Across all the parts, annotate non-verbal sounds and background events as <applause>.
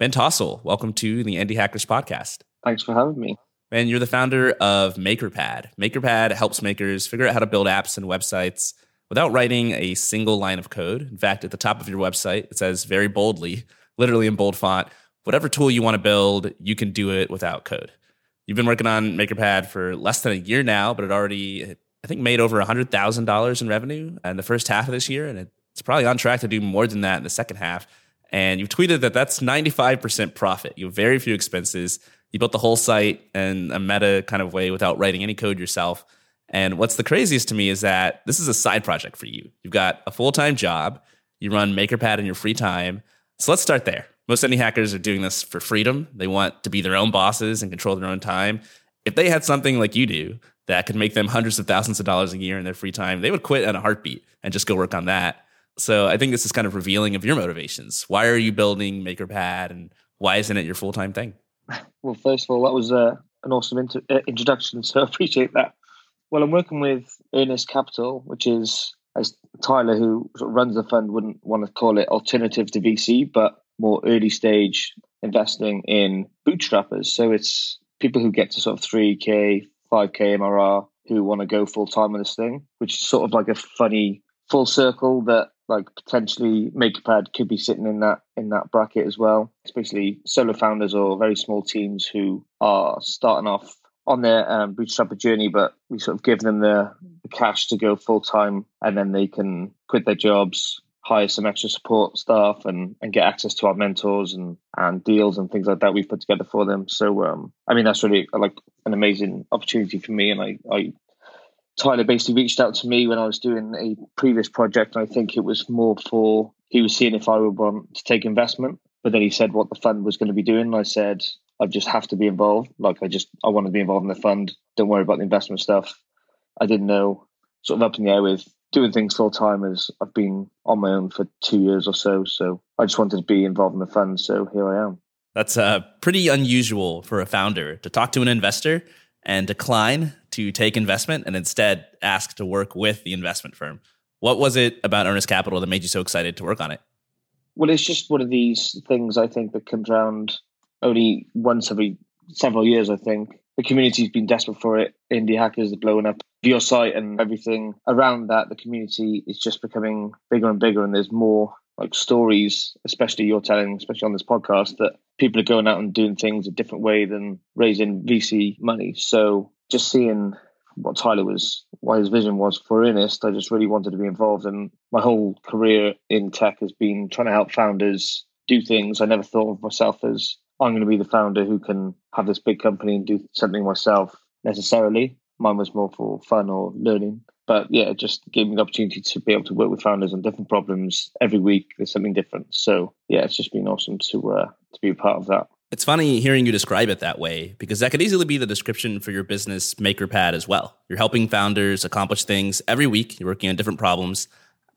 Ben Tossell, welcome to the Indie Hackers podcast. Thanks for having me. Ben, you're the founder of MakerPad. MakerPad helps makers figure out how to build apps and websites without writing a single line of code. In fact, at the top of your website, it says very boldly, literally in bold font, whatever tool you want to build, you can do it without code. You've been working on MakerPad for less than a year now, but it already, I think, made over $100,000 in revenue in the first half of this year. And it's probably on track to do more than that in the second half. And you've tweeted that that's 95% profit. You have very few expenses. You built the whole site in a meta kind of way without writing any code yourself. And what's the craziest to me is that this is a side project for you. You've got a full time job, you run MakerPad in your free time. So let's start there. Most indie hackers are doing this for freedom. They want to be their own bosses and control their own time. If they had something like you do that could make them hundreds of thousands of dollars a year in their free time, they would quit in a heartbeat and just go work on that. So I think this is kind of revealing of your motivations. Why are you building MakerPad and why isn't it your full time thing? Well, first of all, that was uh, an awesome inter- uh, introduction, <laughs> so I appreciate that. Well, I'm working with Earnest Capital, which is, as Tyler, who sort of runs the fund, wouldn't want to call it alternative to VC, but more early stage investing in bootstrappers. So it's people who get to sort of 3K, 5K MRR who want to go full time on this thing, which is sort of like a funny full circle that like potentially MakerPad could be sitting in that in that bracket as well. Especially solo founders or very small teams who are starting off on their um, bootstrapper journey, but we sort of give them the, the cash to go full time, and then they can quit their jobs, hire some extra support staff, and and get access to our mentors and and deals and things like that we've put together for them. So um, I mean that's really like an amazing opportunity for me, and I I Tyler basically reached out to me when I was doing a previous project. I think it was more for he was seeing if I would want to take investment. But then he said what the fund was going to be doing. And I said, I just have to be involved. Like I just I want to be involved in the fund. Don't worry about the investment stuff. I didn't know sort of up in the air with doing things full time as I've been on my own for two years or so. So I just wanted to be involved in the fund. So here I am. That's uh, pretty unusual for a founder to talk to an investor and decline to take investment and instead ask to work with the investment firm. What was it about Earnest Capital that made you so excited to work on it? Well, it's just one of these things I think that comes around only once every several years, I think. The community's been desperate for it. Indie hackers are blowing up. Your site and everything around that, the community is just becoming bigger and bigger, and there's more like stories, especially you're telling, especially on this podcast, that people are going out and doing things a different way than raising VC money. So just seeing what Tyler was, what his vision was for Earnest, I just really wanted to be involved. And my whole career in tech has been trying to help founders do things. I never thought of myself as I'm going to be the founder who can have this big company and do something myself necessarily. Mine was more for fun or learning. But yeah, it just gave me the opportunity to be able to work with founders on different problems every week. There's something different. So yeah, it's just been awesome to uh, to be a part of that. It's funny hearing you describe it that way because that could easily be the description for your business MakerPad as well. You're helping founders accomplish things every week. You're working on different problems.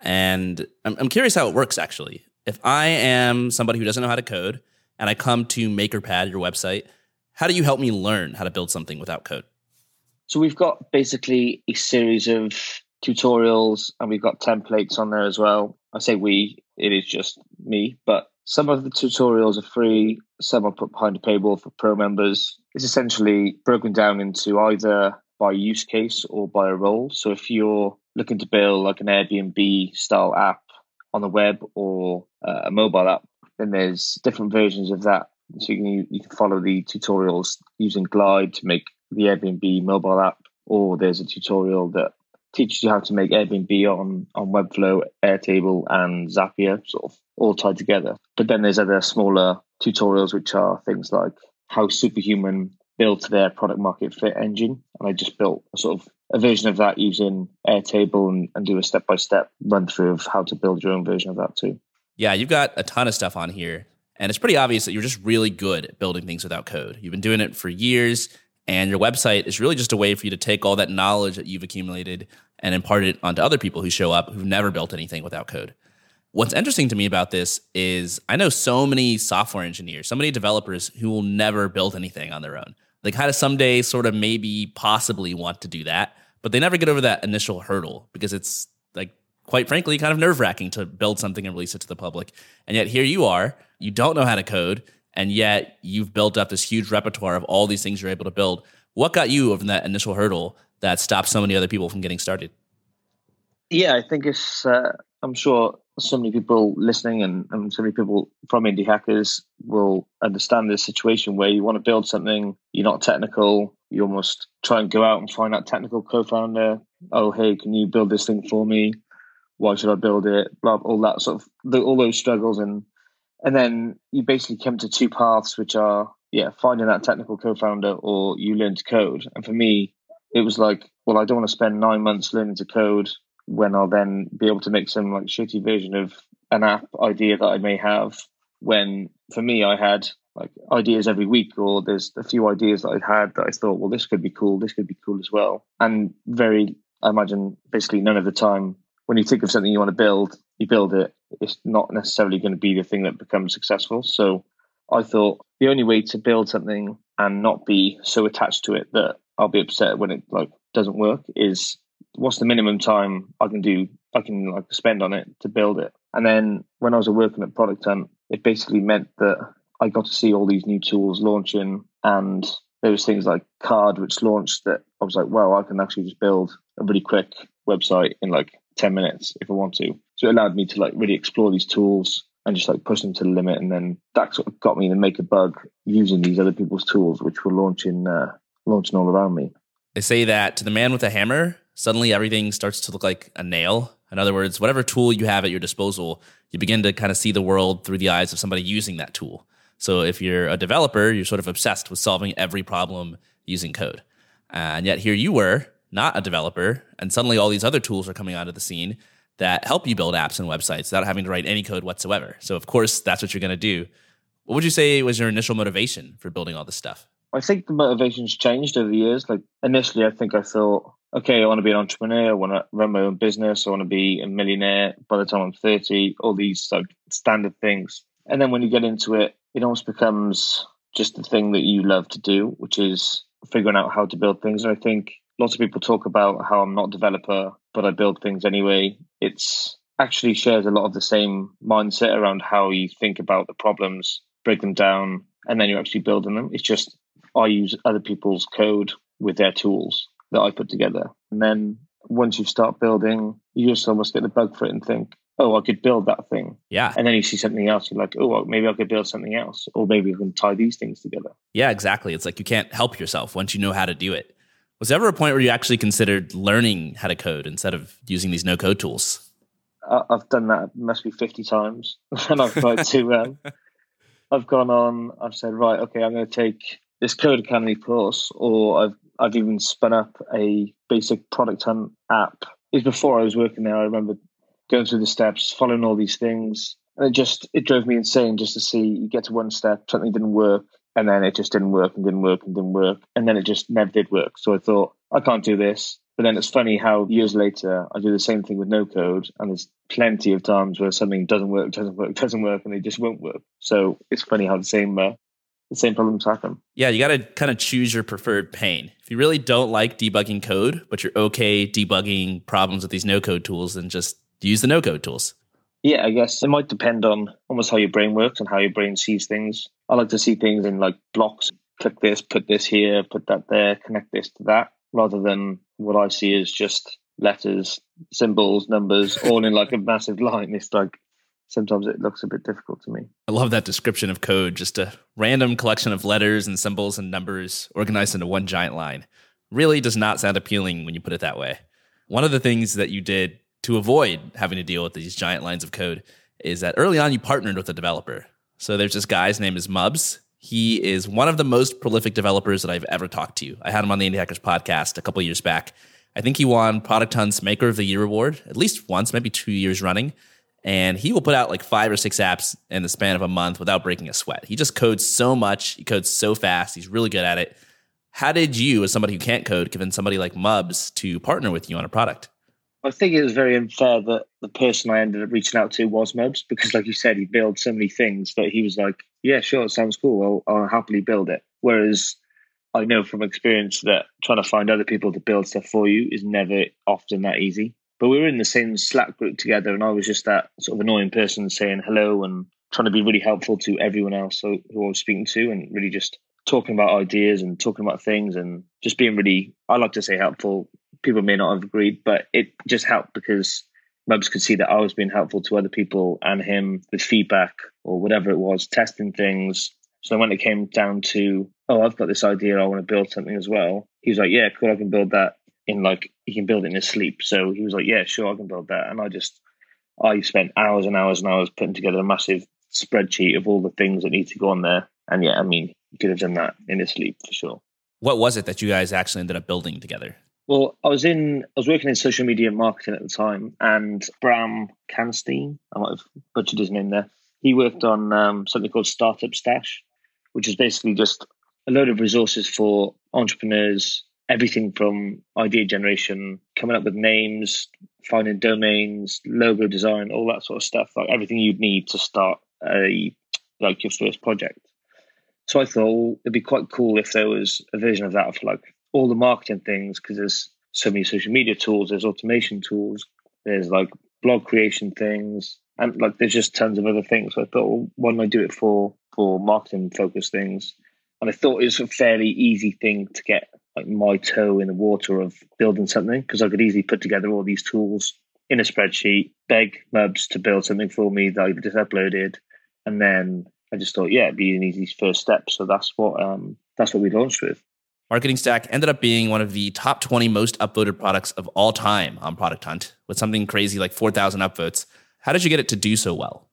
And I'm, I'm curious how it works actually. If I am somebody who doesn't know how to code and I come to MakerPad, your website, how do you help me learn how to build something without code? So we've got basically a series of tutorials and we've got templates on there as well. I say we, it is just me, but some of the tutorials are free, some are put behind a paywall for pro members. It's essentially broken down into either by use case or by a role. So if you're looking to build like an Airbnb style app on the web or uh, a mobile app, then there's different versions of that. So you can you can follow the tutorials using Glide to make the Airbnb mobile app, or there's a tutorial that teaches you how to make Airbnb on on Webflow, Airtable, and Zapier, sort of all tied together. But then there's other smaller tutorials which are things like how Superhuman built their product market fit engine, and I just built a sort of a version of that using Airtable and, and do a step by step run through of how to build your own version of that too. Yeah, you've got a ton of stuff on here. And it's pretty obvious that you're just really good at building things without code. You've been doing it for years. And your website is really just a way for you to take all that knowledge that you've accumulated and impart it onto other people who show up who've never built anything without code. What's interesting to me about this is I know so many software engineers, so many developers who will never build anything on their own. They kind of someday sort of maybe possibly want to do that, but they never get over that initial hurdle because it's like, quite frankly, kind of nerve wracking to build something and release it to the public. And yet here you are, you don't know how to code, and yet you've built up this huge repertoire of all these things you're able to build. What got you over that initial hurdle that stopped so many other people from getting started? Yeah, I think it's. Uh, I'm sure so many people listening and, and so many people from indie hackers will understand this situation where you want to build something, you're not technical, you almost try and go out and find that technical co-founder. Oh, hey, can you build this thing for me? Why should I build it? Blah, all that sort of all those struggles and and then you basically come to two paths, which are yeah, finding that technical co-founder or you learn to code. And for me, it was like, well, I don't want to spend nine months learning to code when I'll then be able to make some like shitty version of an app idea that I may have. When for me, I had like ideas every week, or there's a few ideas that I'd had that I thought, well, this could be cool, this could be cool as well. And very, I imagine, basically none of the time when you think of something you want to build, you build it. It's not necessarily going to be the thing that becomes successful. So I thought the only way to build something and not be so attached to it that I'll be upset when it like doesn't work is what's the minimum time I can do I can like spend on it to build it. And then when I was working at Product Hunt, it basically meant that I got to see all these new tools launching and there was things like Carrd which launched that I was like, wow, I can actually just build a really quick website in like 10 minutes if I want to. So it allowed me to like really explore these tools and just like push them to the limit. And then that sort of got me to make a bug using these other people's tools, which were launching, uh, launching all around me. They say that to the man with a hammer, suddenly everything starts to look like a nail. In other words, whatever tool you have at your disposal, you begin to kind of see the world through the eyes of somebody using that tool. So if you're a developer, you're sort of obsessed with solving every problem using code. And yet here you were, not a developer, and suddenly all these other tools are coming out of the scene that help you build apps and websites without having to write any code whatsoever. So of course, that's what you're going to do. What would you say was your initial motivation for building all this stuff? I think the motivations changed over the years. Like initially, I think I thought, okay, I want to be an entrepreneur. I want to run my own business. I want to be a millionaire by the time I'm 30. All these like standard things. And then when you get into it, it almost becomes just the thing that you love to do, which is figuring out how to build things. And I think lots of people talk about how I'm not a developer, but I build things anyway. It's actually shares a lot of the same mindset around how you think about the problems, break them down, and then you're actually building them. It's just I use other people's code with their tools that I put together. And then once you start building, you just almost get the bug for it and think, oh, I could build that thing. Yeah. And then you see something else, you're like, oh, well, maybe I could build something else, or maybe I can tie these things together. Yeah, exactly. It's like you can't help yourself once you know how to do it. Was there ever a point where you actually considered learning how to code instead of using these no code tools? I've done that must be 50 times. <laughs> and I've tried to, um, <laughs> I've gone on, I've said, right, okay, I'm going to take this Codecademy course, or I've I've even spun up a basic product hunt app. It was before I was working there. I remember going through the steps, following all these things, and it just it drove me insane just to see you get to one step, something didn't work, and then it just didn't work and didn't work and didn't work, and then it just never did work. So I thought I can't do this. But then it's funny how years later I do the same thing with no code, and there's plenty of times where something doesn't work, doesn't work, <laughs> doesn't work, and it just won't work. So it's funny how the same uh, the same problems happen. Yeah, you got to kind of choose your preferred pain. If you really don't like debugging code, but you're okay debugging problems with these no code tools, then just use the no code tools. Yeah, I guess it might depend on almost how your brain works and how your brain sees things. I like to see things in like blocks. Click this, put this here, put that there, connect this to that, rather than what I see is just letters, symbols, numbers, all in like a massive line. It's like sometimes it looks a bit difficult to me. I love that description of code, just a random collection of letters and symbols and numbers organized into one giant line. Really does not sound appealing when you put it that way. One of the things that you did to avoid having to deal with these giant lines of code is that early on you partnered with a developer. So there's this guy's name is Mubs. He is one of the most prolific developers that I've ever talked to. I had him on the Indie Hackers podcast a couple years back. I think he won Product Hunt's Maker of the Year award at least once, maybe two years running and he will put out like five or six apps in the span of a month without breaking a sweat. He just codes so much, he codes so fast, he's really good at it. How did you, as somebody who can't code, given somebody like Mubs to partner with you on a product? I think it was very unfair that the person I ended up reaching out to was Mubs because, like you said, he built so many things that he was like, "Yeah, sure, it sounds cool. I'll, I'll happily build it." Whereas I know from experience that trying to find other people to build stuff for you is never often that easy. But we were in the same Slack group together, and I was just that sort of annoying person saying hello and trying to be really helpful to everyone else who I was speaking to and really just talking about ideas and talking about things and just being really, I like to say helpful. People may not have agreed, but it just helped because Mubs could see that I was being helpful to other people and him with feedback or whatever it was, testing things. So when it came down to, oh, I've got this idea, I want to build something as well. He was like, yeah, cool, I can build that in like, he can build it in his sleep. So he was like, yeah, sure, I can build that. And I just, I spent hours and hours and hours putting together a massive spreadsheet of all the things that need to go on there. And yeah, I mean, you could have done that in his sleep for sure. What was it that you guys actually ended up building together? Well, I was in, I was working in social media marketing at the time, and Bram Kanstein, I might have butchered his name there. He worked on um, something called Startup Stash, which is basically just a load of resources for entrepreneurs, everything from idea generation, coming up with names, finding domains, logo design, all that sort of stuff, like everything you'd need to start a like your first project. So I thought it'd be quite cool if there was a version of that for like all the marketing things because there's so many social media tools, there's automation tools, there's like blog creation things, and like there's just tons of other things. So I thought, well, why don't I do it for for marketing focused things? And I thought it was a fairly easy thing to get like my toe in the water of building something because I could easily put together all these tools in a spreadsheet, beg Mubs to build something for me that I just uploaded, and then I just thought, yeah, it'd be an easy first step. So that's what um, that's what we launched with. Marketing Stack ended up being one of the top 20 most upvoted products of all time on Product Hunt with something crazy like 4,000 upvotes. How did you get it to do so well?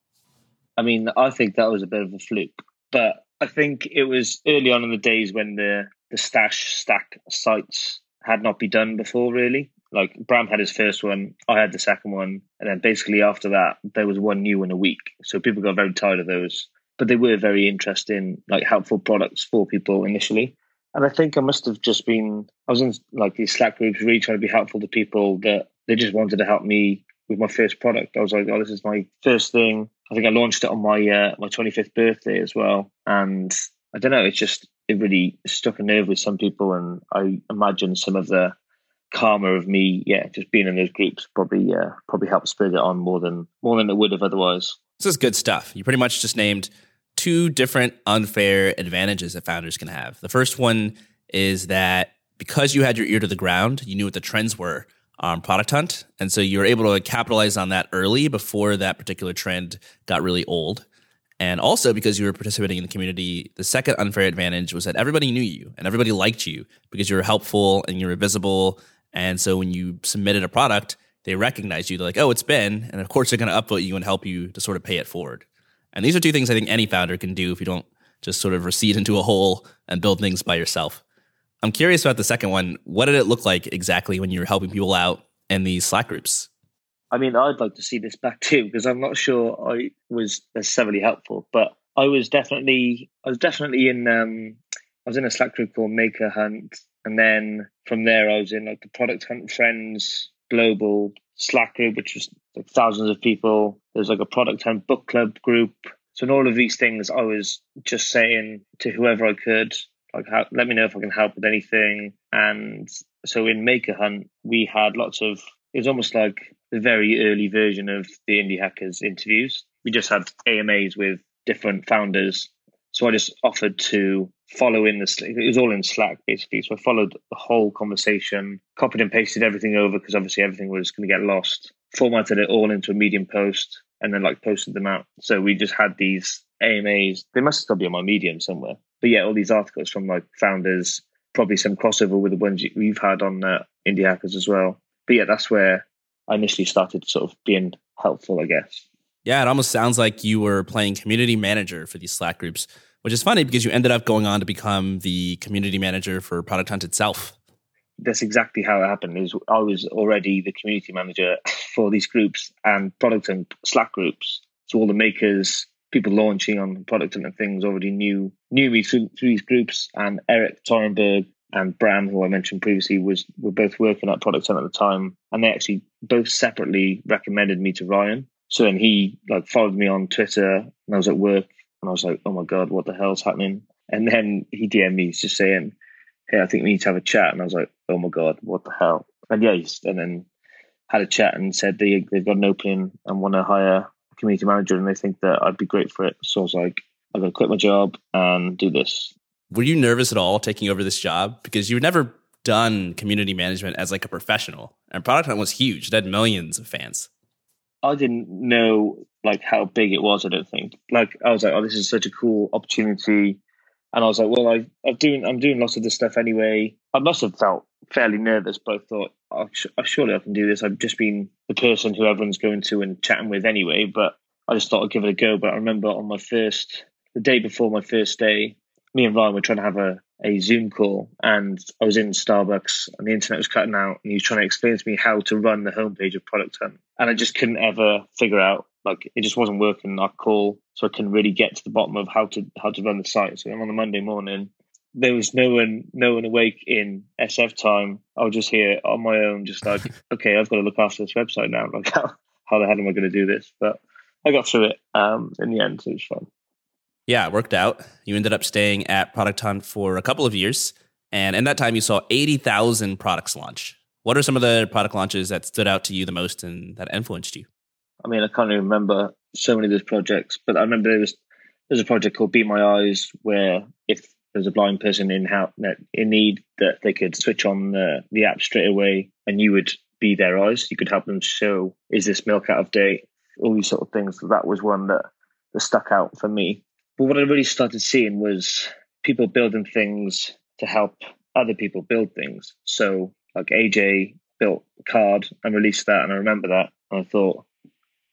I mean, I think that was a bit of a fluke, but I think it was early on in the days when the the stash stack sites had not been done before, really. Like Bram had his first one, I had the second one, and then basically after that, there was one new in a week. So people got very tired of those, but they were very interesting, like helpful products for people initially. And I think I must have just been, I was in like these Slack groups, really trying to be helpful to people that they just wanted to help me with my first product. I was like, oh, this is my first thing. I think I launched it on my uh, my 25th birthday as well. And I don't know, it's just, it really stuck a nerve with some people. And I imagine some of the karma of me, yeah, just being in those groups probably uh, probably helped spread it on more than more than it would have otherwise. This is good stuff. You pretty much just named two different unfair advantages that founders can have. The first one is that because you had your ear to the ground, you knew what the trends were on Product Hunt. And so you were able to capitalize on that early before that particular trend got really old. And also because you were participating in the community, the second unfair advantage was that everybody knew you and everybody liked you because you were helpful and you were visible and so when you submitted a product, they recognized you. They're like, oh, it's Ben. And of course, they're going to upvote you and help you to sort of pay it forward. And these are two things I think any founder can do if you don't just sort of recede into a hole and build things by yourself. I'm curious about the second one. What did it look like exactly when you were helping people out in these Slack groups? I mean, I'd like to see this back <laughs> too because I'm not sure I was necessarily helpful, but I was definitely, I was definitely in, um, I was in a Slack group called Maker Hunt, and then from there, I was in like the Product Hunt Friends global Slack group, which was like thousands of people. There's like a Product Hunt book club group. So in all of these things, I was just saying to whoever I could, like, how, let me know if I can help with anything. And so in Maker Hunt, we had lots of. It was almost like the very early version of the Indie Hackers interviews. We just had AMAs with different founders. So I just offered to follow in the it was all in slack basically so i followed the whole conversation copied and pasted everything over because obviously everything was going to get lost formatted it all into a medium post and then like posted them out. So we just had these amas they must still be on my medium somewhere. But yeah all these articles from like founders probably some crossover with the ones you've had on uh, indie hackers as well. But yeah that's where i initially started sort of being helpful i guess. Yeah it almost sounds like you were playing community manager for these slack groups which is funny because you ended up going on to become the community manager for Product Hunt itself. That's exactly how it happened. Is I was already the community manager <laughs> for these groups and Product Hunt Slack groups. So all the makers, people launching on Product and things already knew knew me through, through these groups. And Erik Torenberg and Bram, who I mentioned previously, was were both working at Product Hunt at the time, and they actually both separately recommended me to Ryan. So then he like followed me on Twitter, and I was at work and I was like, oh my God, what the hell's happening? And then he DM'd me, just saying, hey, I think we need to have a chat. And I was like, oh my God, what the hell? And yeah, and then had a chat and said they, they've got an opening and want to hire a community manager and they think that I'd be great for it. So I was like, I'm going to quit my job and do this. Were you nervous at all taking over this job? Because you had never done community management as like a professional and Product Hunt was huge. It had millions of fans. I didn't know like how big it was. I don't think. Like I was like, oh, this is such a cool opportunity, and I was like, well, I, I'm doing I'm doing lots of this stuff anyway. I must have felt fairly nervous, but I thought, oh, oh, surely I can do this. I've just been the person who everyone's going to and chatting with anyway, but I just thought I'd give it a go. But I remember on my first the day before my first day, me and Ryan were trying to have a, a Zoom call, and I was in Starbucks, and the internet was cutting out, and he was trying to explain to me how to run the homepage of Product Hunt, and I just couldn't ever figure out like it just wasn't working our call, so I couldn't really get to the bottom of how to how to run the site. So then on a Monday morning, there was no one no one awake in SF time. I was just here on my own, just like <laughs> okay, I've got to look after this website now. <laughs> Like how how the hell am I going to do this? But I got through it um, in the end. So it was fun. Yeah, it worked out. You ended up staying at Product Hunt for a couple of years. And in that time, you saw 80,000 products launch. What are some of the product launches that stood out to you the most and that influenced you? I mean, I can't even remember so many of those projects, but I remember there was there was a project called Be My Eyes where if there's a blind person in how in need that they could switch on the, the app straight away and you would be their eyes. You could help them show is this milk out of date, all these sort of things. That was one that, that stuck out for me. But what I really started seeing was people building things to help other people build things. So, like AJ built a Carrd and released that, and I remember that, and I thought,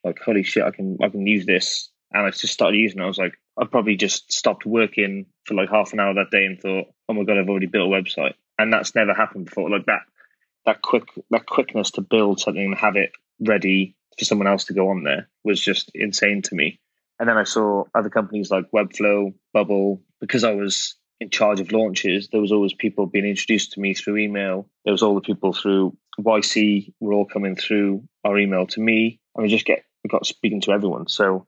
like, holy shit, I can I can use this, and I just started using it. I was like, I probably just stopped working for like half an hour that day and thought, oh my god, I've already built a website, and that's never happened before. Like that, that quick, that quickness to build something and have it ready for someone else to go on there was just insane to me. And then I saw other companies like Webflow, Bubble, because I was in charge of launches, there was always people being introduced to me through email. There was all the people through YC were all coming through our email to me. And we just get got speaking to everyone. So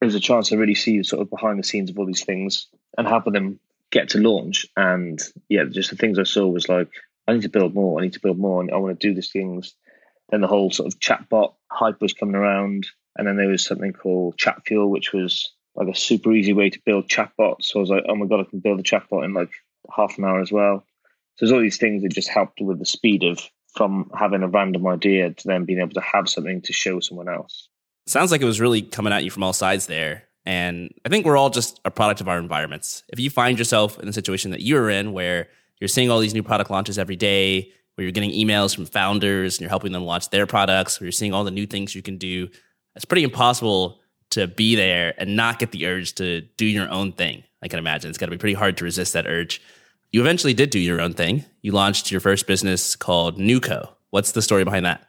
it was a chance to really see sort of behind the scenes of all these things and helping them get to launch. And yeah, just the things I saw was like, I need to build more, I need to build more, and I want to do these things. Then the whole sort of chatbot hype was coming around. And then there was something called Chatfuel, which was like a super easy way to build chatbots. So I was like, oh my God, I can build a chatbot in like half an hour as well. So there's all these things that just helped with the speed of from having a random idea to then being able to have something to show someone else. Sounds like it was really coming at you from all sides there. And I think we're all just a product of our environments. If you find yourself in the situation that you're in where you're seeing all these new product launches every day, where you're getting emails from founders and you're helping them launch their products, where you're seeing all the new things you can do, it's pretty impossible to be there and not get the urge to do your own thing. I can imagine it's got to be pretty hard to resist that urge. You eventually did do your own thing. You launched your first business called Nuco. What's the story behind that?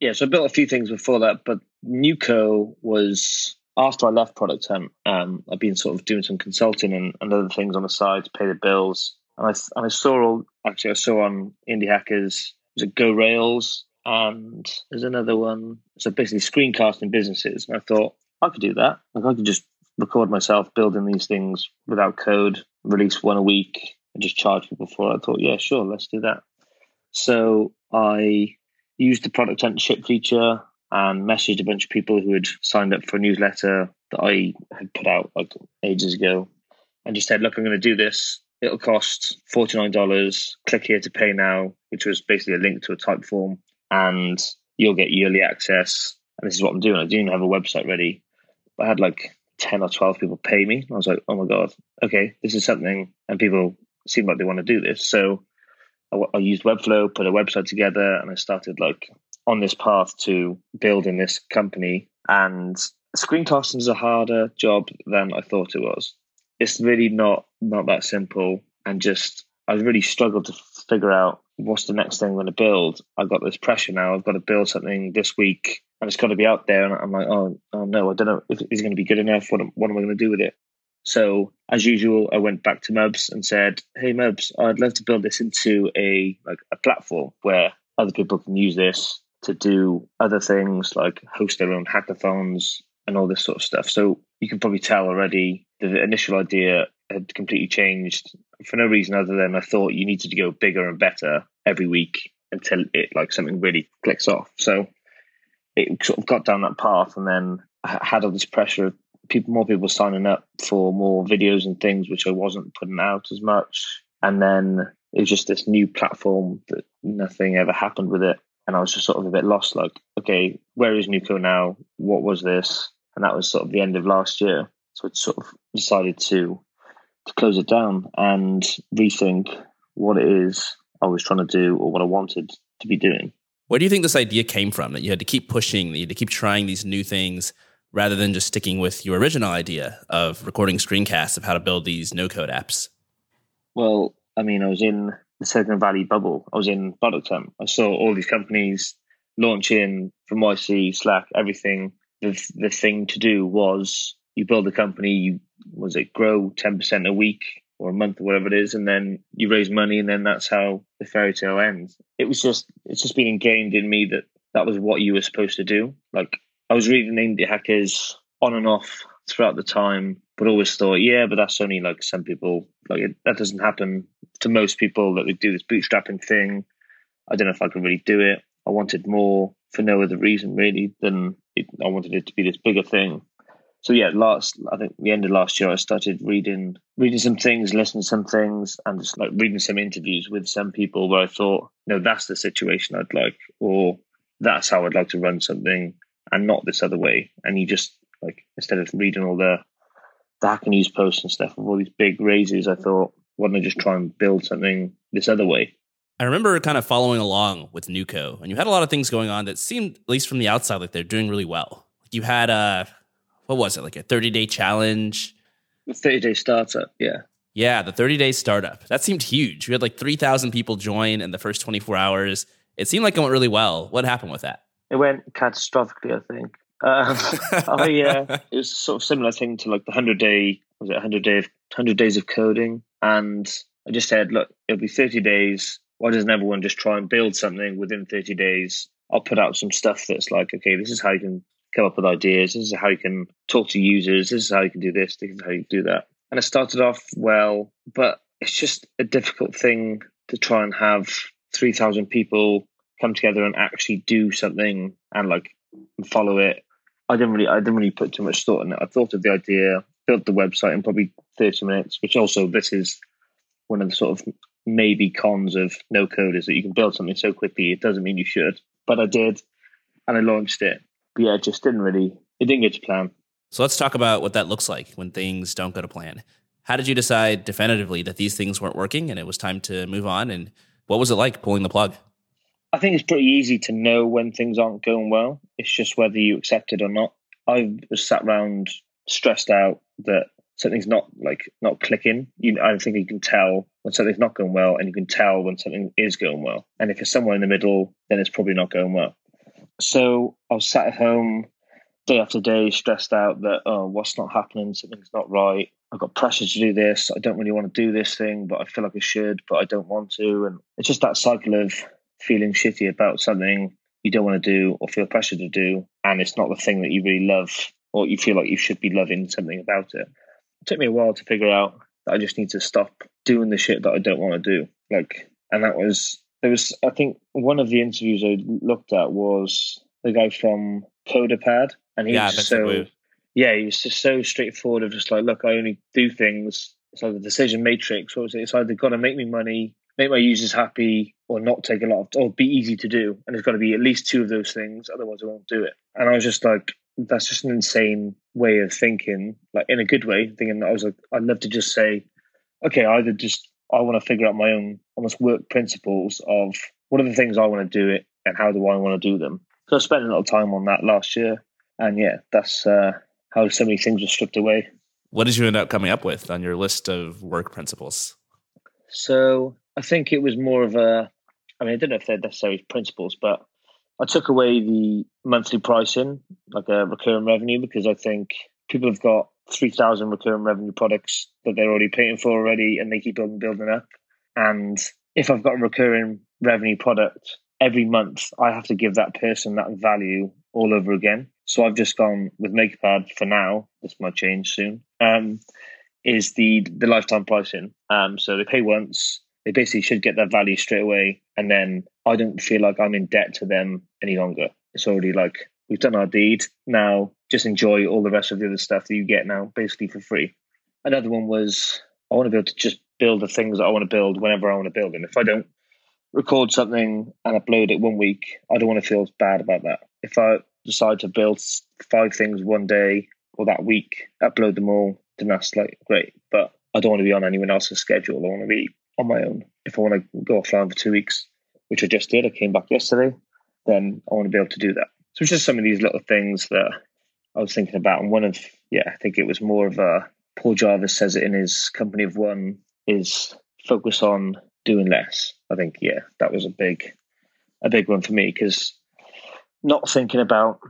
Yeah, so I built a few things before that, but Nuco was after I left Product Hunt. Um, I'd been sort of doing some consulting and, and other things on the side to pay the bills. And I and I saw all actually I saw on Indie Hackers was it Go Rails and there's another one. So basically, screencasting businesses. And I thought I could do that. Like I could just record myself building these things without code, release one a week, and just charge people for it. I thought, yeah, sure, let's do that. So I used the Product Hunt Ship feature and messaged a bunch of people who had signed up for a newsletter that I had put out like ages ago, and just said, look, I'm going to do this. It'll cost $49. Click here to pay now, which was basically a link to a Typeform and you'll get yearly access. And this is what I'm doing. I didn't have a website ready. I had like 10 or 12 people pay me. I was like, oh my God, okay, this is something. And people seem like they want to do this. So I, I used Webflow, put a website together, and I started like on this path to building this company. And screencasting is a harder job than I thought it was. It's really not not that simple. And just I really struggled to figure out what's the next thing I'm going to build? I've got this pressure now. I've got to build something this week and it's got to be out there. And I'm like, oh, oh no, I don't know if it's going to be good enough. What, what am I going to do with it? So as usual, I went back to Mubs and said, "Hey Mubs, I'd love to build this into a like a platform where other people can use this to do other things like host their own hackathons and all this sort of stuff." So you can probably tell already the initial idea had completely changed for no reason other than I thought you needed to go bigger and better every week until it like something really clicks off. So it sort of got down that path, and then I had all this pressure of people, more people signing up for more videos and things, which I wasn't putting out as much. And then it was just this new platform that nothing ever happened with it. And I was just sort of a bit lost, like, okay, where is Nuco now? What was this? And that was sort of the end of last year. So it sort of decided to to close it down and rethink what it is I was trying to do or what I wanted to be doing. Where do you think this idea came from that you had to keep pushing, that you had to keep trying these new things rather than just sticking with your original idea of recording screencasts of how to build these no code apps? Well, I mean, I was in the Silicon Valley bubble. I was in Product I saw all these companies launching from YC, Slack, everything. The, the thing to do was you build a company, you was it grow 10% a week or a month or whatever it is, and then you raise money, and then that's how the fairy tale ends. It was just, it's just been ingrained in me that that was what you were supposed to do. Like, I was reading Indie Hackers on and off throughout the time, but always thought, yeah, but that's only like some people, like, it, that doesn't happen to most people that they do this bootstrapping thing. I don't know if I could really do it. I wanted more for no other reason, really, than it, I wanted it to be this bigger thing so yeah, last I think the end of last year, I started reading reading some things, listening to some things, and just like reading some interviews with some people where I thought, no, that's the situation I'd like, or that's how I'd like to run something, and not this other way. And you just like instead of reading all the the Hacker News posts and stuff of all these big raises, I thought, why don't I just try and build something this other way? I remember kind of following along with Nuco, and you had a lot of things going on that seemed, at least from the outside, like they're doing really well. You had a what was it? Like a 30 day challenge? The 30 day startup yeah. Yeah the 30 day startup. That seemed huge. We had like 3000 people join in the first 24 hours. It seemed like it went really well. What happened with that? It went catastrophically i think um, <laughs> oh yeah it was sort of similar thing to like the 100 day was it 100 day 100 days of coding and i just said look it'll be 30 days why doesn't everyone just try and build something within 30 days I'll put out some stuff that's like, okay, this is how you can come up with ideas. This is how you can talk to users. This is how you can do this. This is how you do that. And it started off well, but it's just a difficult thing to try and have 3,000 people come together and actually do something and like follow it. I didn't really, I didn't really put too much thought in it. I thought of the idea, built the website in probably 30 minutes, which also this is one of the sort of maybe cons of no code is that you can build something so quickly. It doesn't mean you should, but I did and I launched it but yeah, it just didn't really, it didn't get to plan. So let's talk about what that looks like when things don't go to plan. How did you decide definitively that these things weren't working and it was time to move on? And what was it like pulling the plug? I think it's pretty easy to know when things aren't going well. It's just whether you accept it or not. I was sat around stressed out that something's not like not clicking. You, I don't think you can tell when something's not going well, and you can tell when something is going well. And if it's somewhere in the middle, then it's probably not going well. So I was sat at home day after day, stressed out that, oh, what's not happening? Something's not right. I've got pressure to do this. I don't really want to do this thing, but I feel like I should, but I don't want to. And it's just that cycle of feeling shitty about something you don't want to do or feel pressure to do. And it's not the thing that you really love or you feel like you should be loving something about it. It took me a while to figure out that I just need to stop doing the shit that I don't want to do. Like, and that was there was I think one of the interviews I looked at was the guy from CoderPad, and he yeah, was so yeah, he was just so straightforward of just like, look, I only do things. It's like the decision matrix. What was it? It's either got to make me money, make my users happy, or not take a lot of, or be easy to do. And it's got to be at least two of those things. Otherwise, I won't do it. And I was just like, that's just an insane way of thinking, like in a good way. Thinking I was like, I'd love to just say, okay, either just I want to figure out my own almost work principles of what are the things I want to do it and how do I want to do them. So I spent a lot of time on that last year, and yeah, that's uh, how so many things were stripped away. What did you end up coming up with on your list of work principles? So I think it was more of a. I mean, I don't know if they're necessarily principles, but I took away the monthly pricing, like a recurring revenue, because I think people have got 3,000 recurring revenue products that they're already paying for already and they keep building, building up. And if I've got a recurring revenue product, every month I have to give that person that value all over again. So I've just gone with MakerPad for now. This might change soon. Um, is the the lifetime pricing. Um, so they pay once. They basically should get that value straight away, and then I don't feel like I'm in debt to them any longer. It's already like we've done our deed. Now just enjoy all the rest of the other stuff that you get now, basically for free. Another one was I want to be able to just build the things that I want to build whenever I want to build them. If I don't record something and upload it one week, I don't want to feel bad about that. If I decide to build five things one day or that week, upload them all, then that's like great. But I don't want to be on anyone else's schedule. I want to be on my own. If I want to go offline for two weeks, which I just did, I came back yesterday, then I want to be able to do that. So it's just some of these little things that I was thinking about. And one of, yeah, I think it was more of a, Paul Jarvis says it in his Company of One, is focus on doing less. I think, yeah, that was a big, a big one for me because not thinking about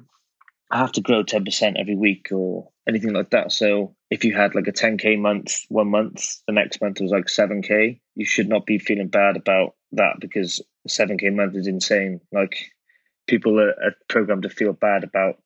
I have to grow 10% every week or anything like that. So if you had like a 10K month one month, the next month was like 7K, you should not be feeling bad about that because 7K month is insane. Like people are, are programmed to feel bad about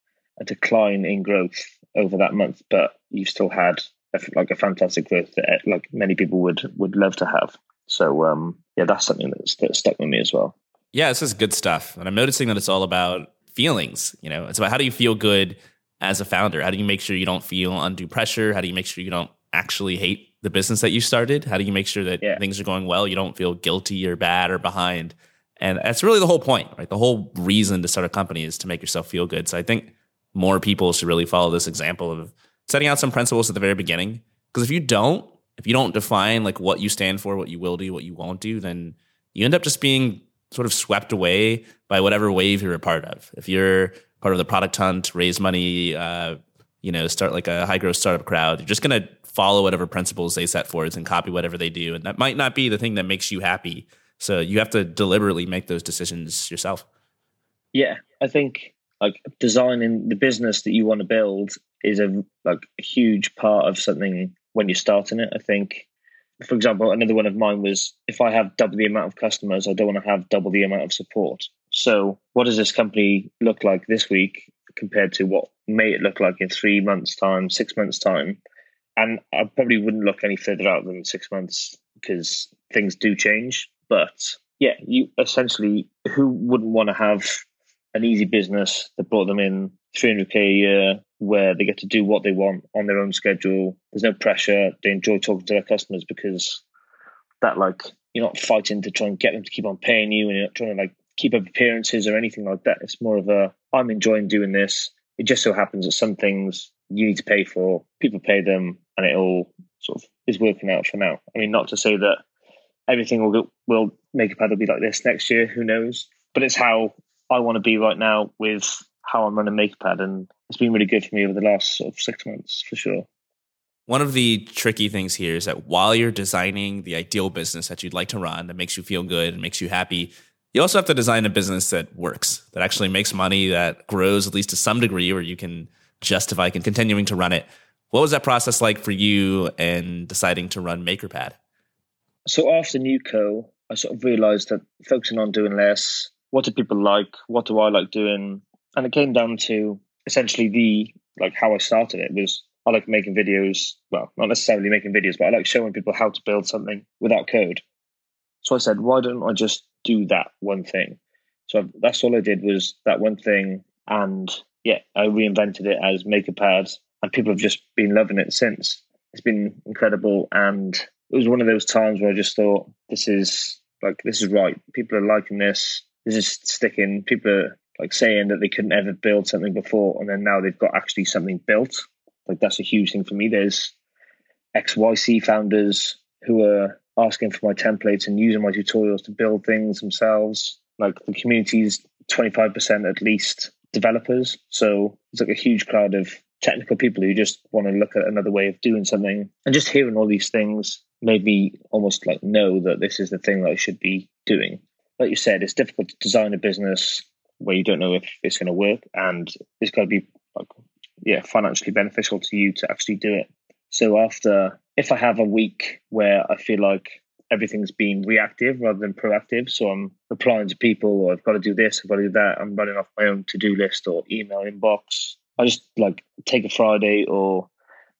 a decline in growth over that month, but you've still had a, like a fantastic growth that like many people would would love to have. So um, yeah, that's something that's, that stuck with me as well. Yeah, this is good stuff, and I'm noticing that it's all about feelings. You know, it's about how do you feel good as a founder? How do you make sure you don't feel undue pressure? How do you make sure you don't actually hate the business that you started? How do you make sure that yeah. things are going well? You don't feel guilty or bad or behind. And that's really the whole point, right? The whole reason to start a company is to make yourself feel good. So I think more people should really follow this example of setting out some principles at the very beginning. Because if you don't, if you don't define like what you stand for, what you will do, what you won't do, then you end up just being sort of swept away by whatever wave you're a part of. If you're part of the product hunt, raise money, uh, you know, start like a high growth startup crowd, you're just going to follow whatever principles they set forth and copy whatever they do. And that might not be the thing that makes you happy. So you have to deliberately make those decisions yourself. Yeah, I think like designing the business that you want to build is a like a huge part of something when you're starting it. I think for example, another one of mine was if I have double the amount of customers, I don't want to have double the amount of support. So, what does this company look like this week compared to what may it look like in three months' time, six months' time? And I probably wouldn't look any further out than six months because things do change. But yeah, you essentially, who wouldn't want to have an easy business that brought them in 300k a year where they get to do what they want on their own schedule. There's no pressure. They enjoy talking to their customers because that like you're not fighting to try and get them to keep on paying you and you're not trying to like keep up appearances or anything like that. It's more of a I'm enjoying doing this. It just so happens that some things you need to pay for, people pay them, and it all sort of is working out for now. I mean, not to say that everything will will MakerPad will be like this next year. Who knows? But it's how I want to be right now with how I'm running MakerPad, and it's been really good for me over the last sort of six months for sure. One of the tricky things here is that while you're designing the ideal business that you'd like to run that makes you feel good and makes you happy, you also have to design a business that works, that actually makes money, that grows at least to some degree where you can justify continuing to run it. What was that process like for you and deciding to run MakerPad? So after Nuco, I sort of realized that focusing on doing less, what do people like? What do I like doing? and it came down to essentially the like how I started it was I like making videos. Well, not necessarily making videos, but I like showing people how to build something without code. So I said, why don't I just do that one thing? So that's all I did was that one thing, and yeah, I reinvented it as Maker MakerPad, and people have just been loving it since. It's been incredible, and it was one of those times where I just thought, this is like this is right. People are liking this. This is sticking. People are like saying that they couldn't ever build something before and then now they've got actually something built. Like that's a huge thing for me. There's XYC founders who are asking for my templates and using my tutorials to build things themselves. Like the community's 25% at least developers. So it's like a huge crowd of technical people who just want to look at another way of doing something. And just hearing all these things made me almost like know that this is the thing that I should be doing. Like you said, it's difficult to design a business where you don't know if it's going to work, and it's got to be like yeah financially beneficial to you to actually do it. So after, if I have a week where I feel like everything's been reactive rather than proactive, so I'm replying to people, or I've got to do this, I've got to do that, I'm running off my own to do list or email inbox. I just like take a Friday or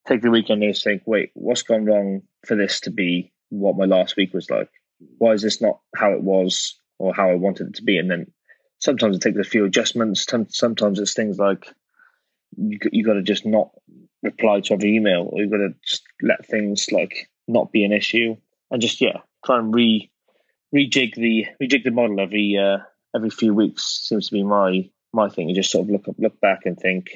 take the weekend and think, wait, what's gone wrong for this to be what my last week was like? Why is this not how it was or how I wanted it to be? And then sometimes it takes a few adjustments. Sometimes it's things like you you got to just not reply to every email, or you've got to just let things like not be an issue, and just yeah, try and re rejig the rejig the model every uh, every few weeks seems to be my my thing. You just sort of look look back and think,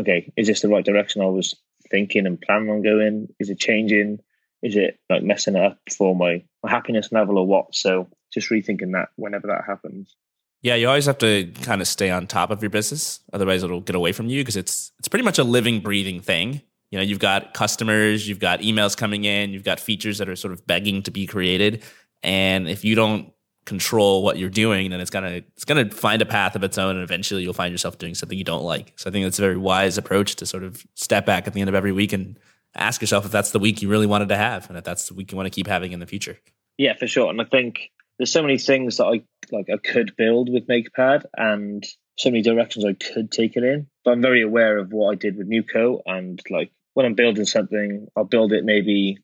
okay, is this the right direction I was thinking and planning on going? Is it changing? Is it like messing up for my, my happiness level or what? So just rethinking that whenever that happens. Yeah, you always have to kind of stay on top of your business, otherwise it'll get away from you because it's it's pretty much a living, breathing thing. You know, you've got customers, you've got emails coming in, you've got features that are sort of begging to be created, and if you don't control what you're doing, then it's gonna it's gonna find a path of its own, and eventually you'll find yourself doing something you don't like. So I think that's a very wise approach to sort of step back at the end of every week and ask yourself if that's the week you really wanted to have, and if that's the week you want to keep having in the future. Yeah, for sure. And I think there's so many things that I like I could build with MakerPad and so many directions I could take it in. But I'm very aware of what I did with Nuco and like when I'm building something, I'll build it maybe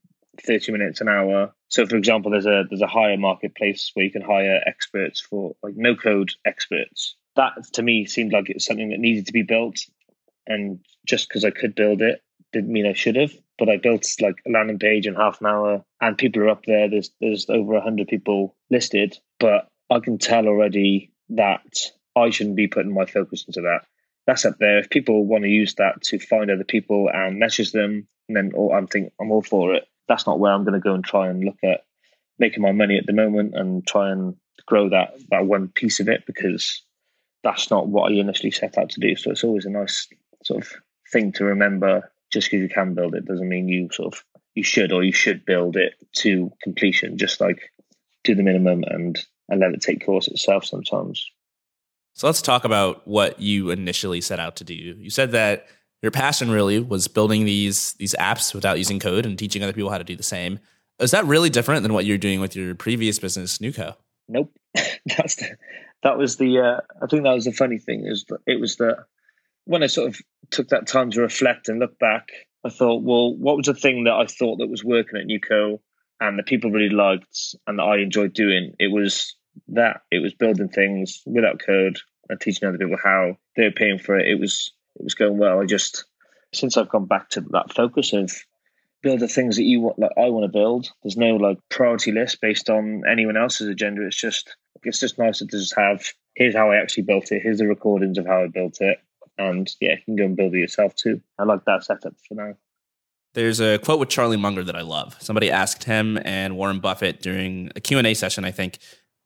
30 minutes an hour. So for example, there's a there's a hire marketplace where you can hire experts for like no code experts. That to me seemed like it's something that needed to be built. And just because I could build it didn't mean I should have but I built like a landing page in half an hour, and people are up there. There's there's over hundred people listed, but I can tell already that I shouldn't be putting my focus into that. That's up there. If people want to use that to find other people and message them, and then oh, I'm think I'm all for it. That's not where I'm going to go and try and look at making my money at the moment and try and grow that that one piece of it because that's not what I initially set out to do. So it's always a nice sort of thing to remember just because you can build it doesn't mean you sort of you should or you should build it to completion. Just like do the minimum and and let it take course itself sometimes. So let's talk about what you initially set out to do. You said that your passion really was building these these apps without using code and teaching other people how to do the same. Is that really different than what you're doing with your previous business, Nuco? Nope. <laughs> That's the, that was the uh, I think that was the funny thing is that it was the when I sort of took that time to reflect and look back, I thought, well, what was the thing that I thought that was working at Nuco and that people really liked and that I enjoyed doing? It was that it was building things without code and teaching other people how they were paying for it. It was it was going well. I just since I've gone back to that focus of build the things that you want, like I want to build. There's no like priority list based on anyone else's agenda. It's just it's just nice to just have here's how I actually built it. Here's the recordings of how I built it and yeah, you can go and build it yourself too. I like that setup for now. There's a quote with Charlie Munger that I love. Somebody asked him and Warren Buffett during a Q&A session, I think,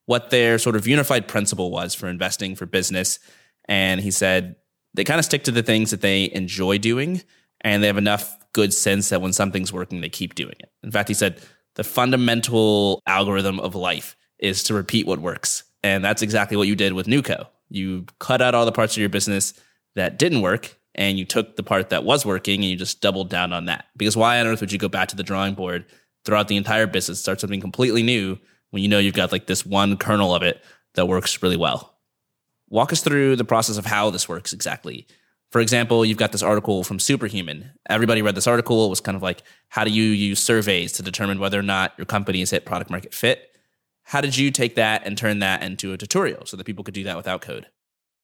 what their sort of unified principle was for investing for business. And he said they kind of stick to the things that they enjoy doing and they have enough good sense that when something's working, they keep doing it. In fact, he said the fundamental algorithm of life is to repeat what works. And that's exactly what you did with Nuco. You cut out all the parts of your business that didn't work and you took the part that was working and you just doubled down on that. Because why on earth would you go back to the drawing board throughout the entire business, start something completely new when you know you've got like this one kernel of it that works really well? Walk us through the process of how this works exactly. For example, you've got this article from Superhuman. Everybody read this article. It was kind of like, how do you use surveys to determine whether or not your company has hit product market fit? How did you take that and turn that into a tutorial so that people could do that without code?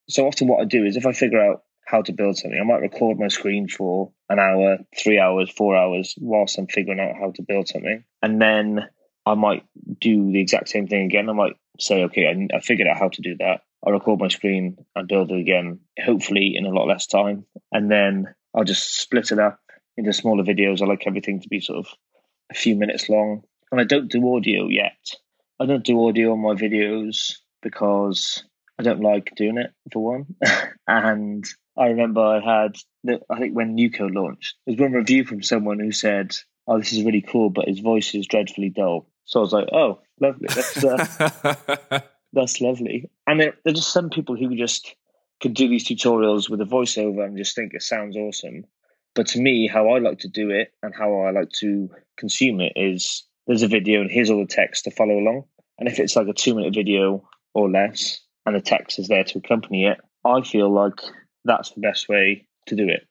so often what I do is if I figure out how to build something, I might record my screen for an hour, three hours, four hours whilst I'm figuring out how to build something. And then I might do the exact same thing again. I might say, okay, I, I figured out how to do that. I'll record my screen and build it again, hopefully in a lot less time. And then I'll just split it up into smaller videos. I like everything to be sort of a few minutes long. And I don't do audio yet. I don't do audio on my videos because I don't like doing it for one. <laughs> and I remember I had, I think when Nuco launched, there was one review from someone who said, "Oh, this is really cool, but his voice is dreadfully dull." So I was like, "Oh, lovely. That's uh, <laughs> that's lovely." And there, there are just some people who just could do these tutorials with a voiceover and just think it sounds awesome. But to me, how I like to do it and how I like to consume it is there's a video and here's all the text to follow along. And if it's like a two minute video or less, and the text is there to accompany it, I feel like that's the best way to do it.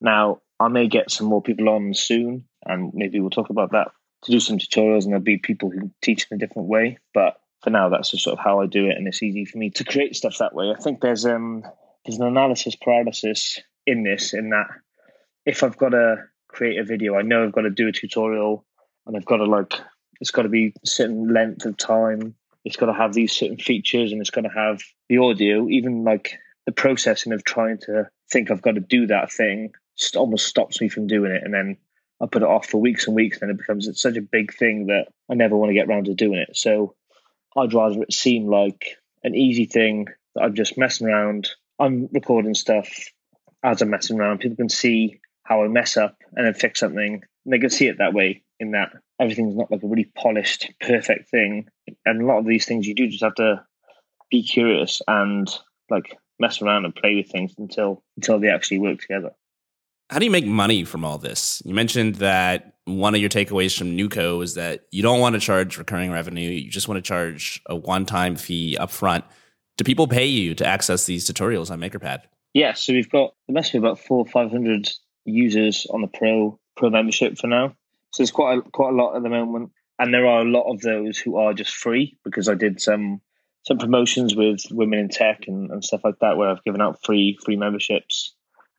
Now, I may get some more people on soon, and maybe we'll talk about that to do some tutorials, and there'll be people who teach in a different way. But for now, that's just sort of how I do it, and it's easy for me to create stuff that way. I think there's um there's an analysis paralysis in this, in that if I've got to create a video, I know I've got to do a tutorial, and I've got to like it's got to be certain length of time. It's got to have these certain features, and it's got to have the audio. Even like the processing of trying to think I've got to do that thing almost stops me from doing it, and then I put it off for weeks and weeks, and it becomes such a big thing that I never want to get around to doing it. So I'd rather it seem like an easy thing that I'm just messing around. I'm recording stuff as I'm messing around. People can see how I mess up and then fix something. And they can see it that way, in that everything's not like a really polished, perfect thing. And a lot of these things you do just have to be curious and like mess around and play with things until until they actually work together. How do you make money from all this? You mentioned that one of your takeaways from Nuco is that you don't want to charge recurring revenue. You just want to charge a one time fee upfront. Do people pay you to access these tutorials on MakerPad? Yeah, so we've got there must be about four or five hundred users on the pro pro membership for now. So there's quite a, quite a lot at the moment, and there are a lot of those who are just free because I did some some promotions with women in tech and, and stuff like that where I've given out free free memberships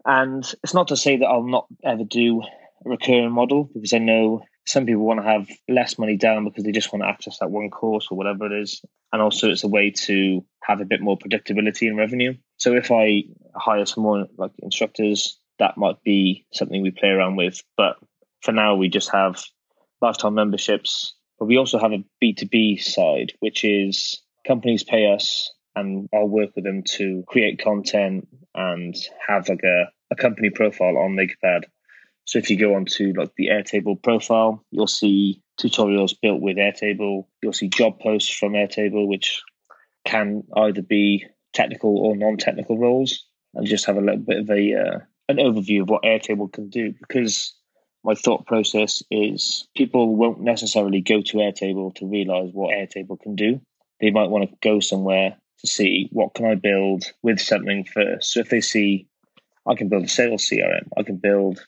and it's not to say that I'll not ever do a recurring model because I know some people want to have less money down because they just want to access that one course or whatever it is. And also, it's a way to have a bit more predictability in revenue. So if I hire some more like instructors, that might be something we play around with. But for now, we just have lifetime memberships. But we also have a B2B side, which is companies pay us and I'll work with them to create content and have like a, a company profile on MakerPad. So if you go onto like the Airtable profile, you'll see tutorials built with Airtable. You'll see job posts from Airtable, which can either be technical or non-technical roles, and just have a little bit of a uh, an overview of what Airtable can do. Because my thought process is people won't necessarily go to Airtable to realize what Airtable can do. They might want to go somewhere to see what can I build with something first. So if they see I can build a sales CRM, I can build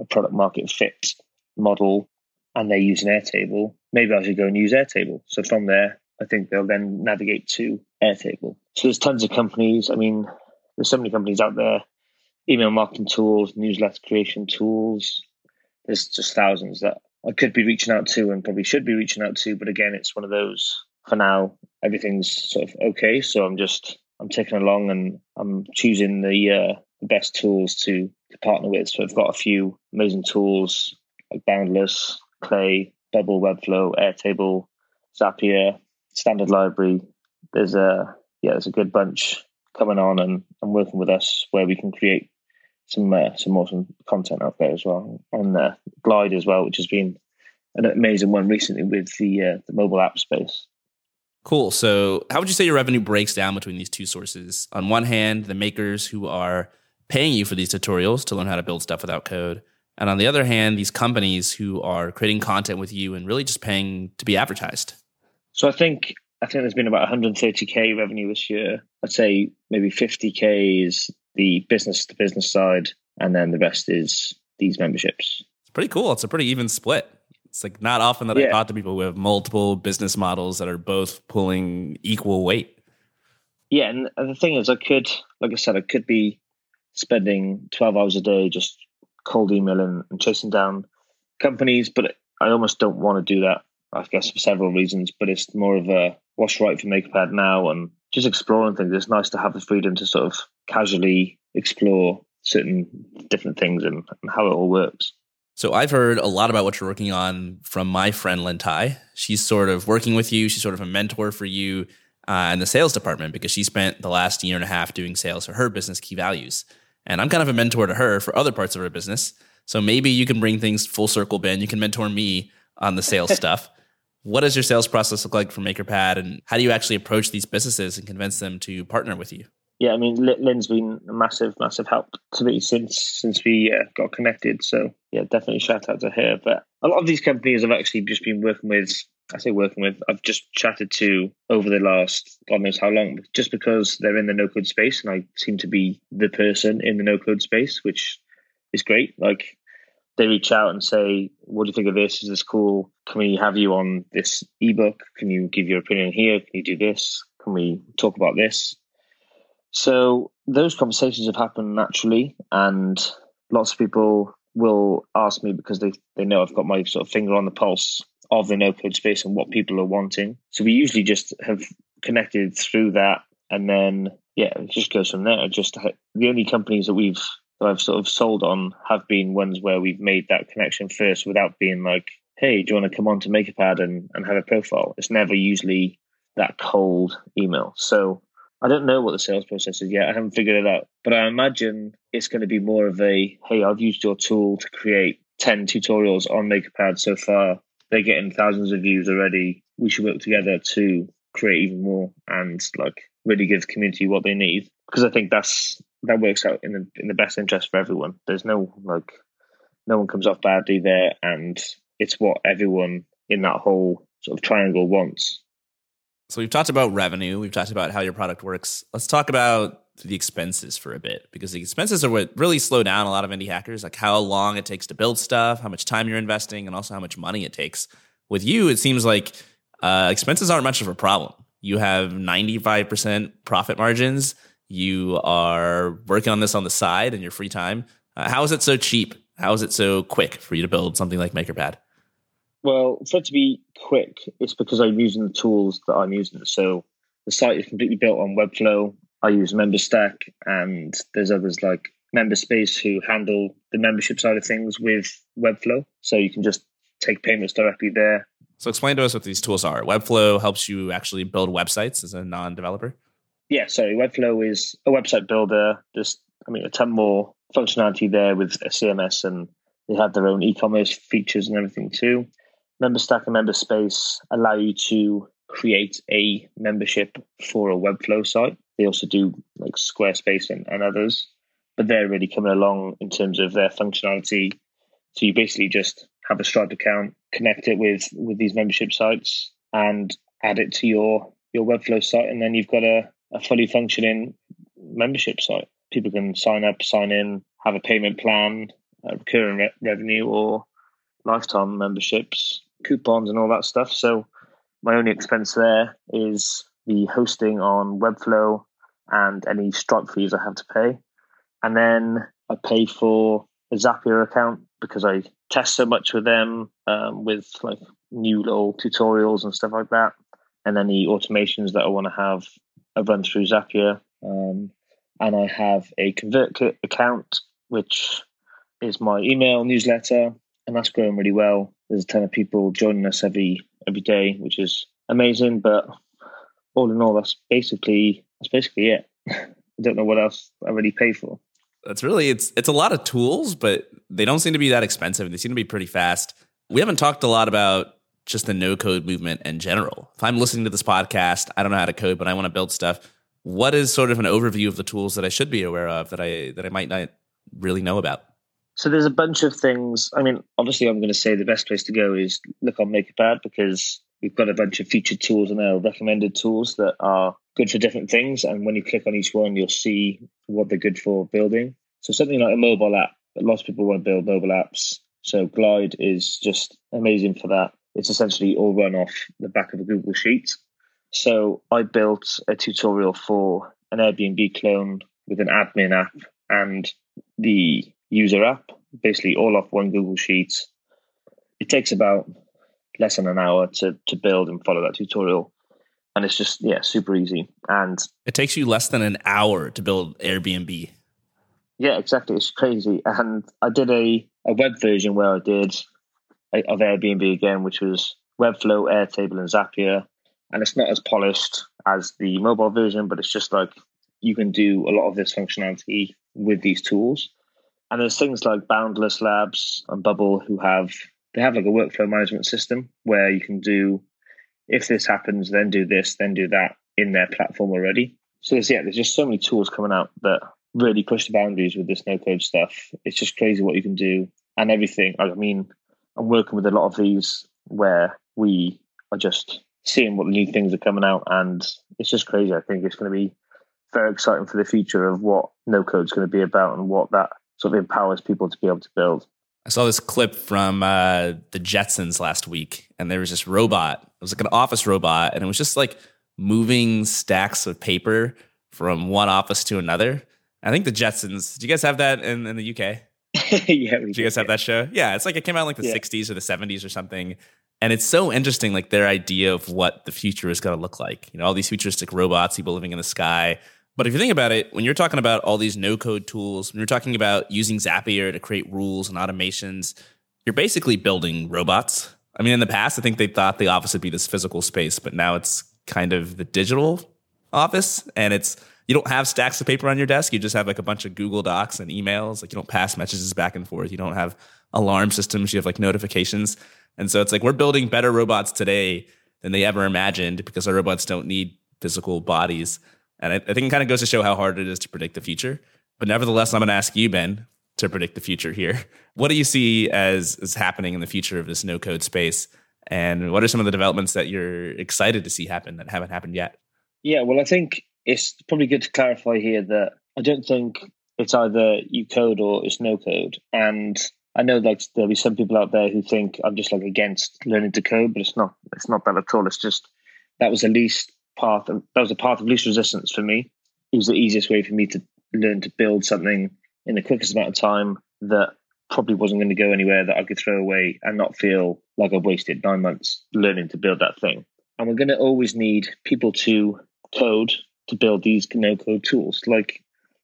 a product market fit model, and they use an Airtable, maybe I should go and use Airtable. So from there, I think they'll then navigate to Airtable. So there's tons of companies. I mean, there's so many companies out there. Email marketing tools, newsletter creation tools. There's just thousands that I could be reaching out to and probably should be reaching out to. But again, it's one of those for now, everything's sort of okay. So I'm just I'm taking along and I'm choosing the uh, the best tools to to partner with. So I've got a few amazing tools like Boundless, Clay, Bubble, Webflow, Airtable, Zapier, Standard Library. There's a yeah, there's a good bunch coming on and, and working with us where we can create some uh, some awesome content out there as well. And uh, Glide as well, which has been an amazing one recently with the uh, the mobile app space. Cool. So, how would you say your revenue breaks down between these two sources? On one hand, the makers who are paying you for these tutorials to learn how to build stuff without code. And on the other hand, these companies who are creating content with you and really just paying to be advertised. So I think I think there's been about 130k revenue this year. I'd say maybe 50k is the business to business side, and then the rest is these memberships. It's pretty cool. It's a pretty even split. It's like not often that yeah. I talk to people who have multiple business models that are both pulling equal weight. Yeah, and the thing is, I could, like I said, I could be spending twelve hours a day just cold emailing and chasing down companies, but I almost don't want to do that. I guess for several reasons, but it's more of a what's right for MakerPad now and just exploring things. It's nice to have the freedom to sort of casually explore certain different things and, and how it all works. So I've heard a lot about what you're working on from my friend Lynne Tye. She's sort of working with you. She's sort of a mentor for you uh, in the sales department because she spent the last year and a half doing sales for her business key values. And I'm kind of a mentor to her for other parts of her business. So maybe you can bring things full circle, Ben. You can mentor me on the sales <laughs> stuff. What does your sales process look like for MakerPad, and how do you actually approach these businesses and convince them to partner with you? Yeah, I mean, Lynne's been a massive, massive help to me since since we uh, got connected. So yeah, definitely shout out to her. But a lot of these companies I've actually just been working with. I say working with. I've just chatted to over the last God knows how long, just because they're in the no code space, and I seem to be the person in the no code space, which is great. Like they reach out and say, "What do you think of this? Is this cool? Can we have you on this ebook? Can you give your opinion here? Can you do this? Can we talk about this?" So those conversations have happened naturally, and lots of people will ask me because they, they know I've got my sort of finger on the pulse of the no code space and what people are wanting. So we usually just have connected through that, and then yeah, it just goes from there. Just the only companies that we've that I've sort of sold on have been ones where we've made that connection first without being like, hey, do you want to come on to MakerPad and, and have a profile? It's never usually that cold email. So I don't know what the sales process is yet. I haven't figured it out. But I imagine it's going to be more of a, hey, I've used your tool to create 10 tutorials on MakerPad so far. They're getting thousands of views already. We should work together to create even more and like really give the community what they need. Because I think that's that works out in the in the best interest for everyone. There's no like no one comes off badly there, and it's what everyone in that whole sort of triangle wants. So we've talked about revenue, we've talked about how your product works. Let's talk about the expenses for a bit because the expenses are what really slow down a lot of indie hackers, like how long it takes to build stuff, how much time you're investing, and also how much money it takes. With you, it seems like uh, expenses aren't much of a problem. You have 95% profit margins you are working on this on the side in your free time. Uh, how is it so cheap? How is it so quick for you to build something like MakerPad? Well, for it to be quick, it's because I'm using the tools that I'm using. So the site is completely built on Webflow. I use MemberStack, and there's others like MemberSpace who handle the membership side of things with Webflow. So you can just take payments directly there. So explain to us what these tools are. Webflow helps you actually build websites as a non-developer yeah, sorry, Webflow is a website builder. There's, I mean, a ton more functionality there with a CMS, and they have their own e-commerce features and everything too. MemberStack and MemberSpace allow you to create a membership for a Webflow site. They also do like Squarespace and, and others, but they're really coming along in terms of their functionality. So you basically just have a Stripe account, connect it with with these membership sites, and add it to your your Webflow site, and then you've got a a fully functioning membership site. People can sign up, sign in, have a payment plan, recurring re- revenue, or lifetime memberships, coupons, and all that stuff. So my only expense there is the hosting on Webflow and any Stripe fees I have to pay. And then I pay for a Zapier account because I test so much with them um, with like new little tutorials and stuff like that. And any automations that I want to have I run through Zapier, um, and I have a ConvertKit account, which is my email newsletter, and that's growing really well. There's a ton of people joining us every every day, which is amazing. But all in all, that's basically that's basically it. I <laughs> don't know what else I really pay for. That's really it's it's a lot of tools, but they don't seem to be that expensive. And they seem to be pretty fast. We haven't talked a lot about just the no code movement in general. If I'm listening to this podcast, I don't know how to code, but I want to build stuff. What is sort of an overview of the tools that I should be aware of that I that I might not really know about? So there's a bunch of things. I mean, obviously, I'm going to say the best place to go is look on MakerPad because we've got a bunch of featured tools and our recommended tools that are good for different things. And when you click on each one, you'll see what they're good for building. So something like a mobile app, lots of people want to build mobile apps. So Glide is just amazing for that. It's essentially all run off the back of a Google Sheet. So I built a tutorial for an Airbnb clone with an admin app and the user app, basically all off one Google Sheets. It takes about less than an hour to, to build and follow that tutorial. And it's just, yeah, super easy. And it takes you less than an hour to build Airbnb. Yeah, exactly. It's crazy. And I did a, a web version where I did of Airbnb again, which was Webflow, Airtable, and Zapier. And it's not as polished as the mobile version, but it's just like you can do a lot of this functionality with these tools. And there's things like Boundless Labs and Bubble who have they have like a workflow management system where you can do if this happens, then do this, then do that in their platform already. So there's yeah, there's just so many tools coming out that really push the boundaries with this no code stuff. It's just crazy what you can do and everything. I mean, I'm working with a lot of these where we are just seeing what new things are coming out, and it's just crazy. I think it's going to be very exciting for the future of what no code is going to be about and what that sort of empowers people to be able to build. I saw this clip from uh, the Jetsons last week, and there was this robot. It was like an office robot, and it was just like moving stacks of paper from one office to another. I think the Jetsons. Do you guys have that in, in the UK? <laughs> yeah, do you guys have that show? Yeah, it's like it came out in like the yeah. '60s or the '70s or something, and it's so interesting, like their idea of what the future is going to look like. You know, all these futuristic robots, people living in the sky. But if you think about it, when you're talking about all these no code tools, when you're talking about using Zapier to create rules and automations, you're basically building robots. I mean, in the past, I think they thought the office would be this physical space, but now it's kind of the digital office. And it's, you don't have stacks of paper on your desk. You just have like a bunch of Google Docs and emails. Like you don't pass messages back and forth. You don't have alarm systems. You have like notifications. And so it's like we're building better robots today than they ever imagined because our robots don't need physical bodies. And I, I think it kind of goes to show how hard it is to predict the future. But nevertheless, I'm going to ask you, Ben, to predict the future here. <laughs> What do you see as is happening in the future of this no code space? And what are some of the developments that you're excited to see happen that haven't happened yet? Yeah, well, I think it's probably good to clarify here that I don't think it's either you code or it's no code. And I know like there'll be some people out there who think I'm just like against learning to code, but it's not. It's not that at all. It's just that was the least path of, that was a path of least resistance for me. It was the easiest way for me to learn to build something in the quickest amount of time that probably wasn't going to go anywhere that I could throw away and not feel like I've wasted nine months learning to build that thing. And we're going to always need people to code to build these no code tools. Like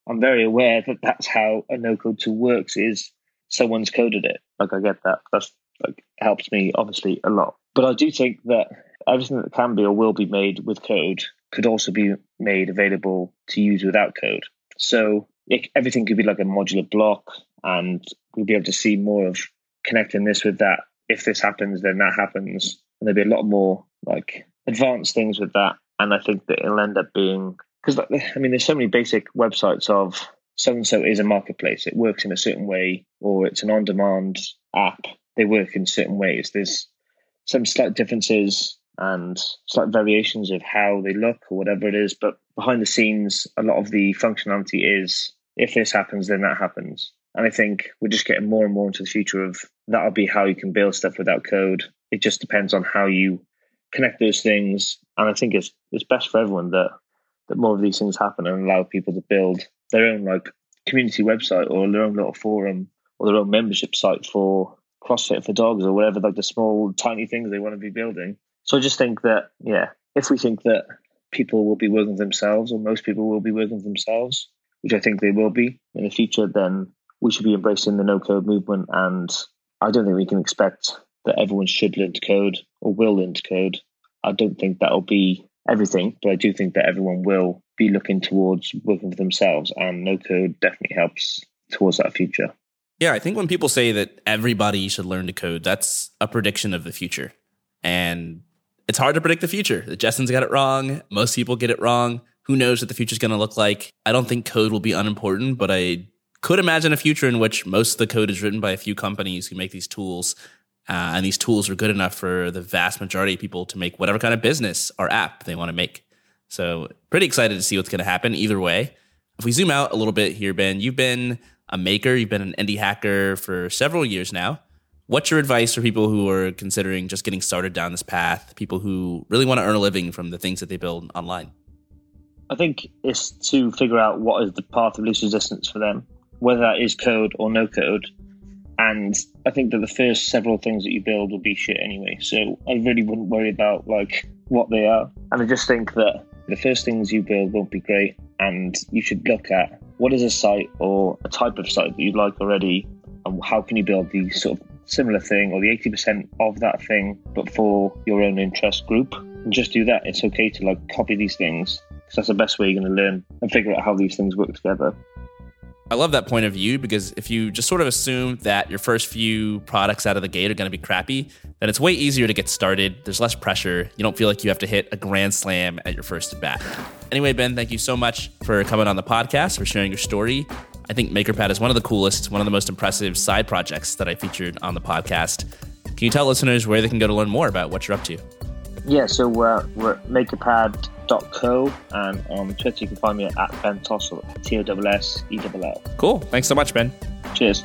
I'm very aware that that's how a no code tool works is someone's coded it. Like I get that. That's like helps me obviously a lot. But I do think that everything that can be or will be made with code could also be made available to use without code. So it, everything could be like a modular block, and we'll be able to see more of connecting this with that. If this happens, then that happens, and there'll be a lot more like advanced things with that. And I think that it'll end up being because I mean, there's so many basic websites of so and so is a marketplace. It works in a certain way, or it's an on-demand app. They work in certain ways. There's some slight differences and slight variations of how they look or whatever it is. But behind the scenes, a lot of the functionality is if this happens, then that happens. And I think we're just getting more and more into the future of that'll be how you can build stuff without code. It just depends on how you connect those things. And I think it's it's best for everyone that that more of these things happen and allow people to build their own like community website or their own little forum or their own membership site for CrossFit for dogs or whatever, like the small tiny things they want to be building. So I just think that, yeah, if we think that people will be working themselves or most people will be working themselves, which I think they will be in the future, then we should be embracing the no code movement. And I don't think we can expect that everyone should learn to code or will learn to code. I don't think that'll be everything, but I do think that everyone will be looking towards working for themselves, and no code definitely helps towards that future. Yeah, I think when people say that everybody should learn to code, that's a prediction of the future. And it's hard to predict the future. The Jetsons got it wrong. Most people get it wrong. Who knows what the future is going to look like? I don't think code will be unimportant, but I could imagine a future in which most of the code is written by a few companies who make these tools. Uh, and these tools are good enough for the vast majority of people to make whatever kind of business or app they want to make. So, pretty excited to see what's going to happen either way. If we zoom out a little bit here, Ben, you've been a maker, you've been an indie hacker for several years now. What's your advice for people who are considering just getting started down this path, people who really want to earn a living from the things that they build online? I think it's to figure out what is the path of least resistance for them, whether that is code or no code. And I think that the first several things that you build will be shit anyway. So I really wouldn't worry about like what they are. And I just think that the first things you build won't be great. And you should look at what is a site or a type of site that you like already and how can you build these sort of similar thing or the 80% of that thing, but for your own interest group. And just do that. It's okay to like copy these things because that's the best way you're going to learn and figure out how these things work together. I love that point of view because if you just sort of assume that your first few products out of the gate are going to be crappy, then it's way easier to get started. There's less pressure. You don't feel like you have to hit a grand slam at your first at bat. Anyway, Ben, thank you so much for coming on the podcast, for sharing your story. I think MakerPad is one of the coolest, one of the most impressive side projects that I featured on the podcast. Can you tell listeners where they can go to learn more about what you're up to? Yeah, so we're, we're at makerpad.co and on Twitter you can find me at Ben Tossell, T O S S E L L. Cool. Thanks so much, Ben. Cheers.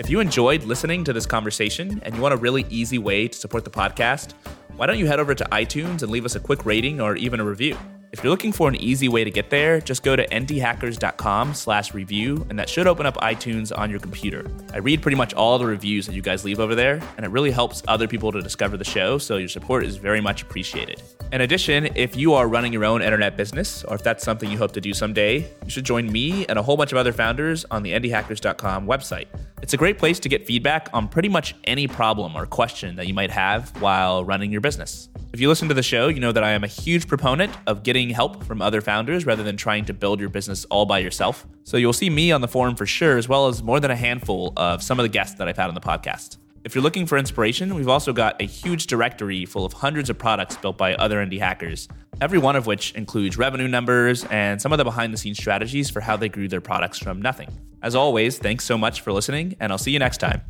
If you enjoyed listening to this conversation and you want a really easy way to support the podcast, why don't you head over to iTunes and leave us a quick rating or even a review? If you're looking for an easy way to get there, just go to indiehackers.com slash review, and that should open up iTunes on your computer. I read pretty much all the reviews that you guys leave over there, and it really helps other people to discover the show, so your support is very much appreciated. In addition, if you are running your own internet business, or if that's something you hope to do someday, you should join me and a whole bunch of other founders on the indiehackers.com website. It's a great place to get feedback on pretty much any problem or question that you might have while running your business. If you listen to the show, you know that I am a huge proponent of getting help from other founders rather than trying to build your business all by yourself. So you'll see me on the forum for sure, as well as more than a handful of some of the guests that I've had on the podcast. If you're looking for inspiration, we've also got a huge directory full of hundreds of products built by other indie hackers, every one of which includes revenue numbers and some of the behind the scenes strategies for how they grew their products from nothing. As always, thanks so much for listening, and I'll see you next time.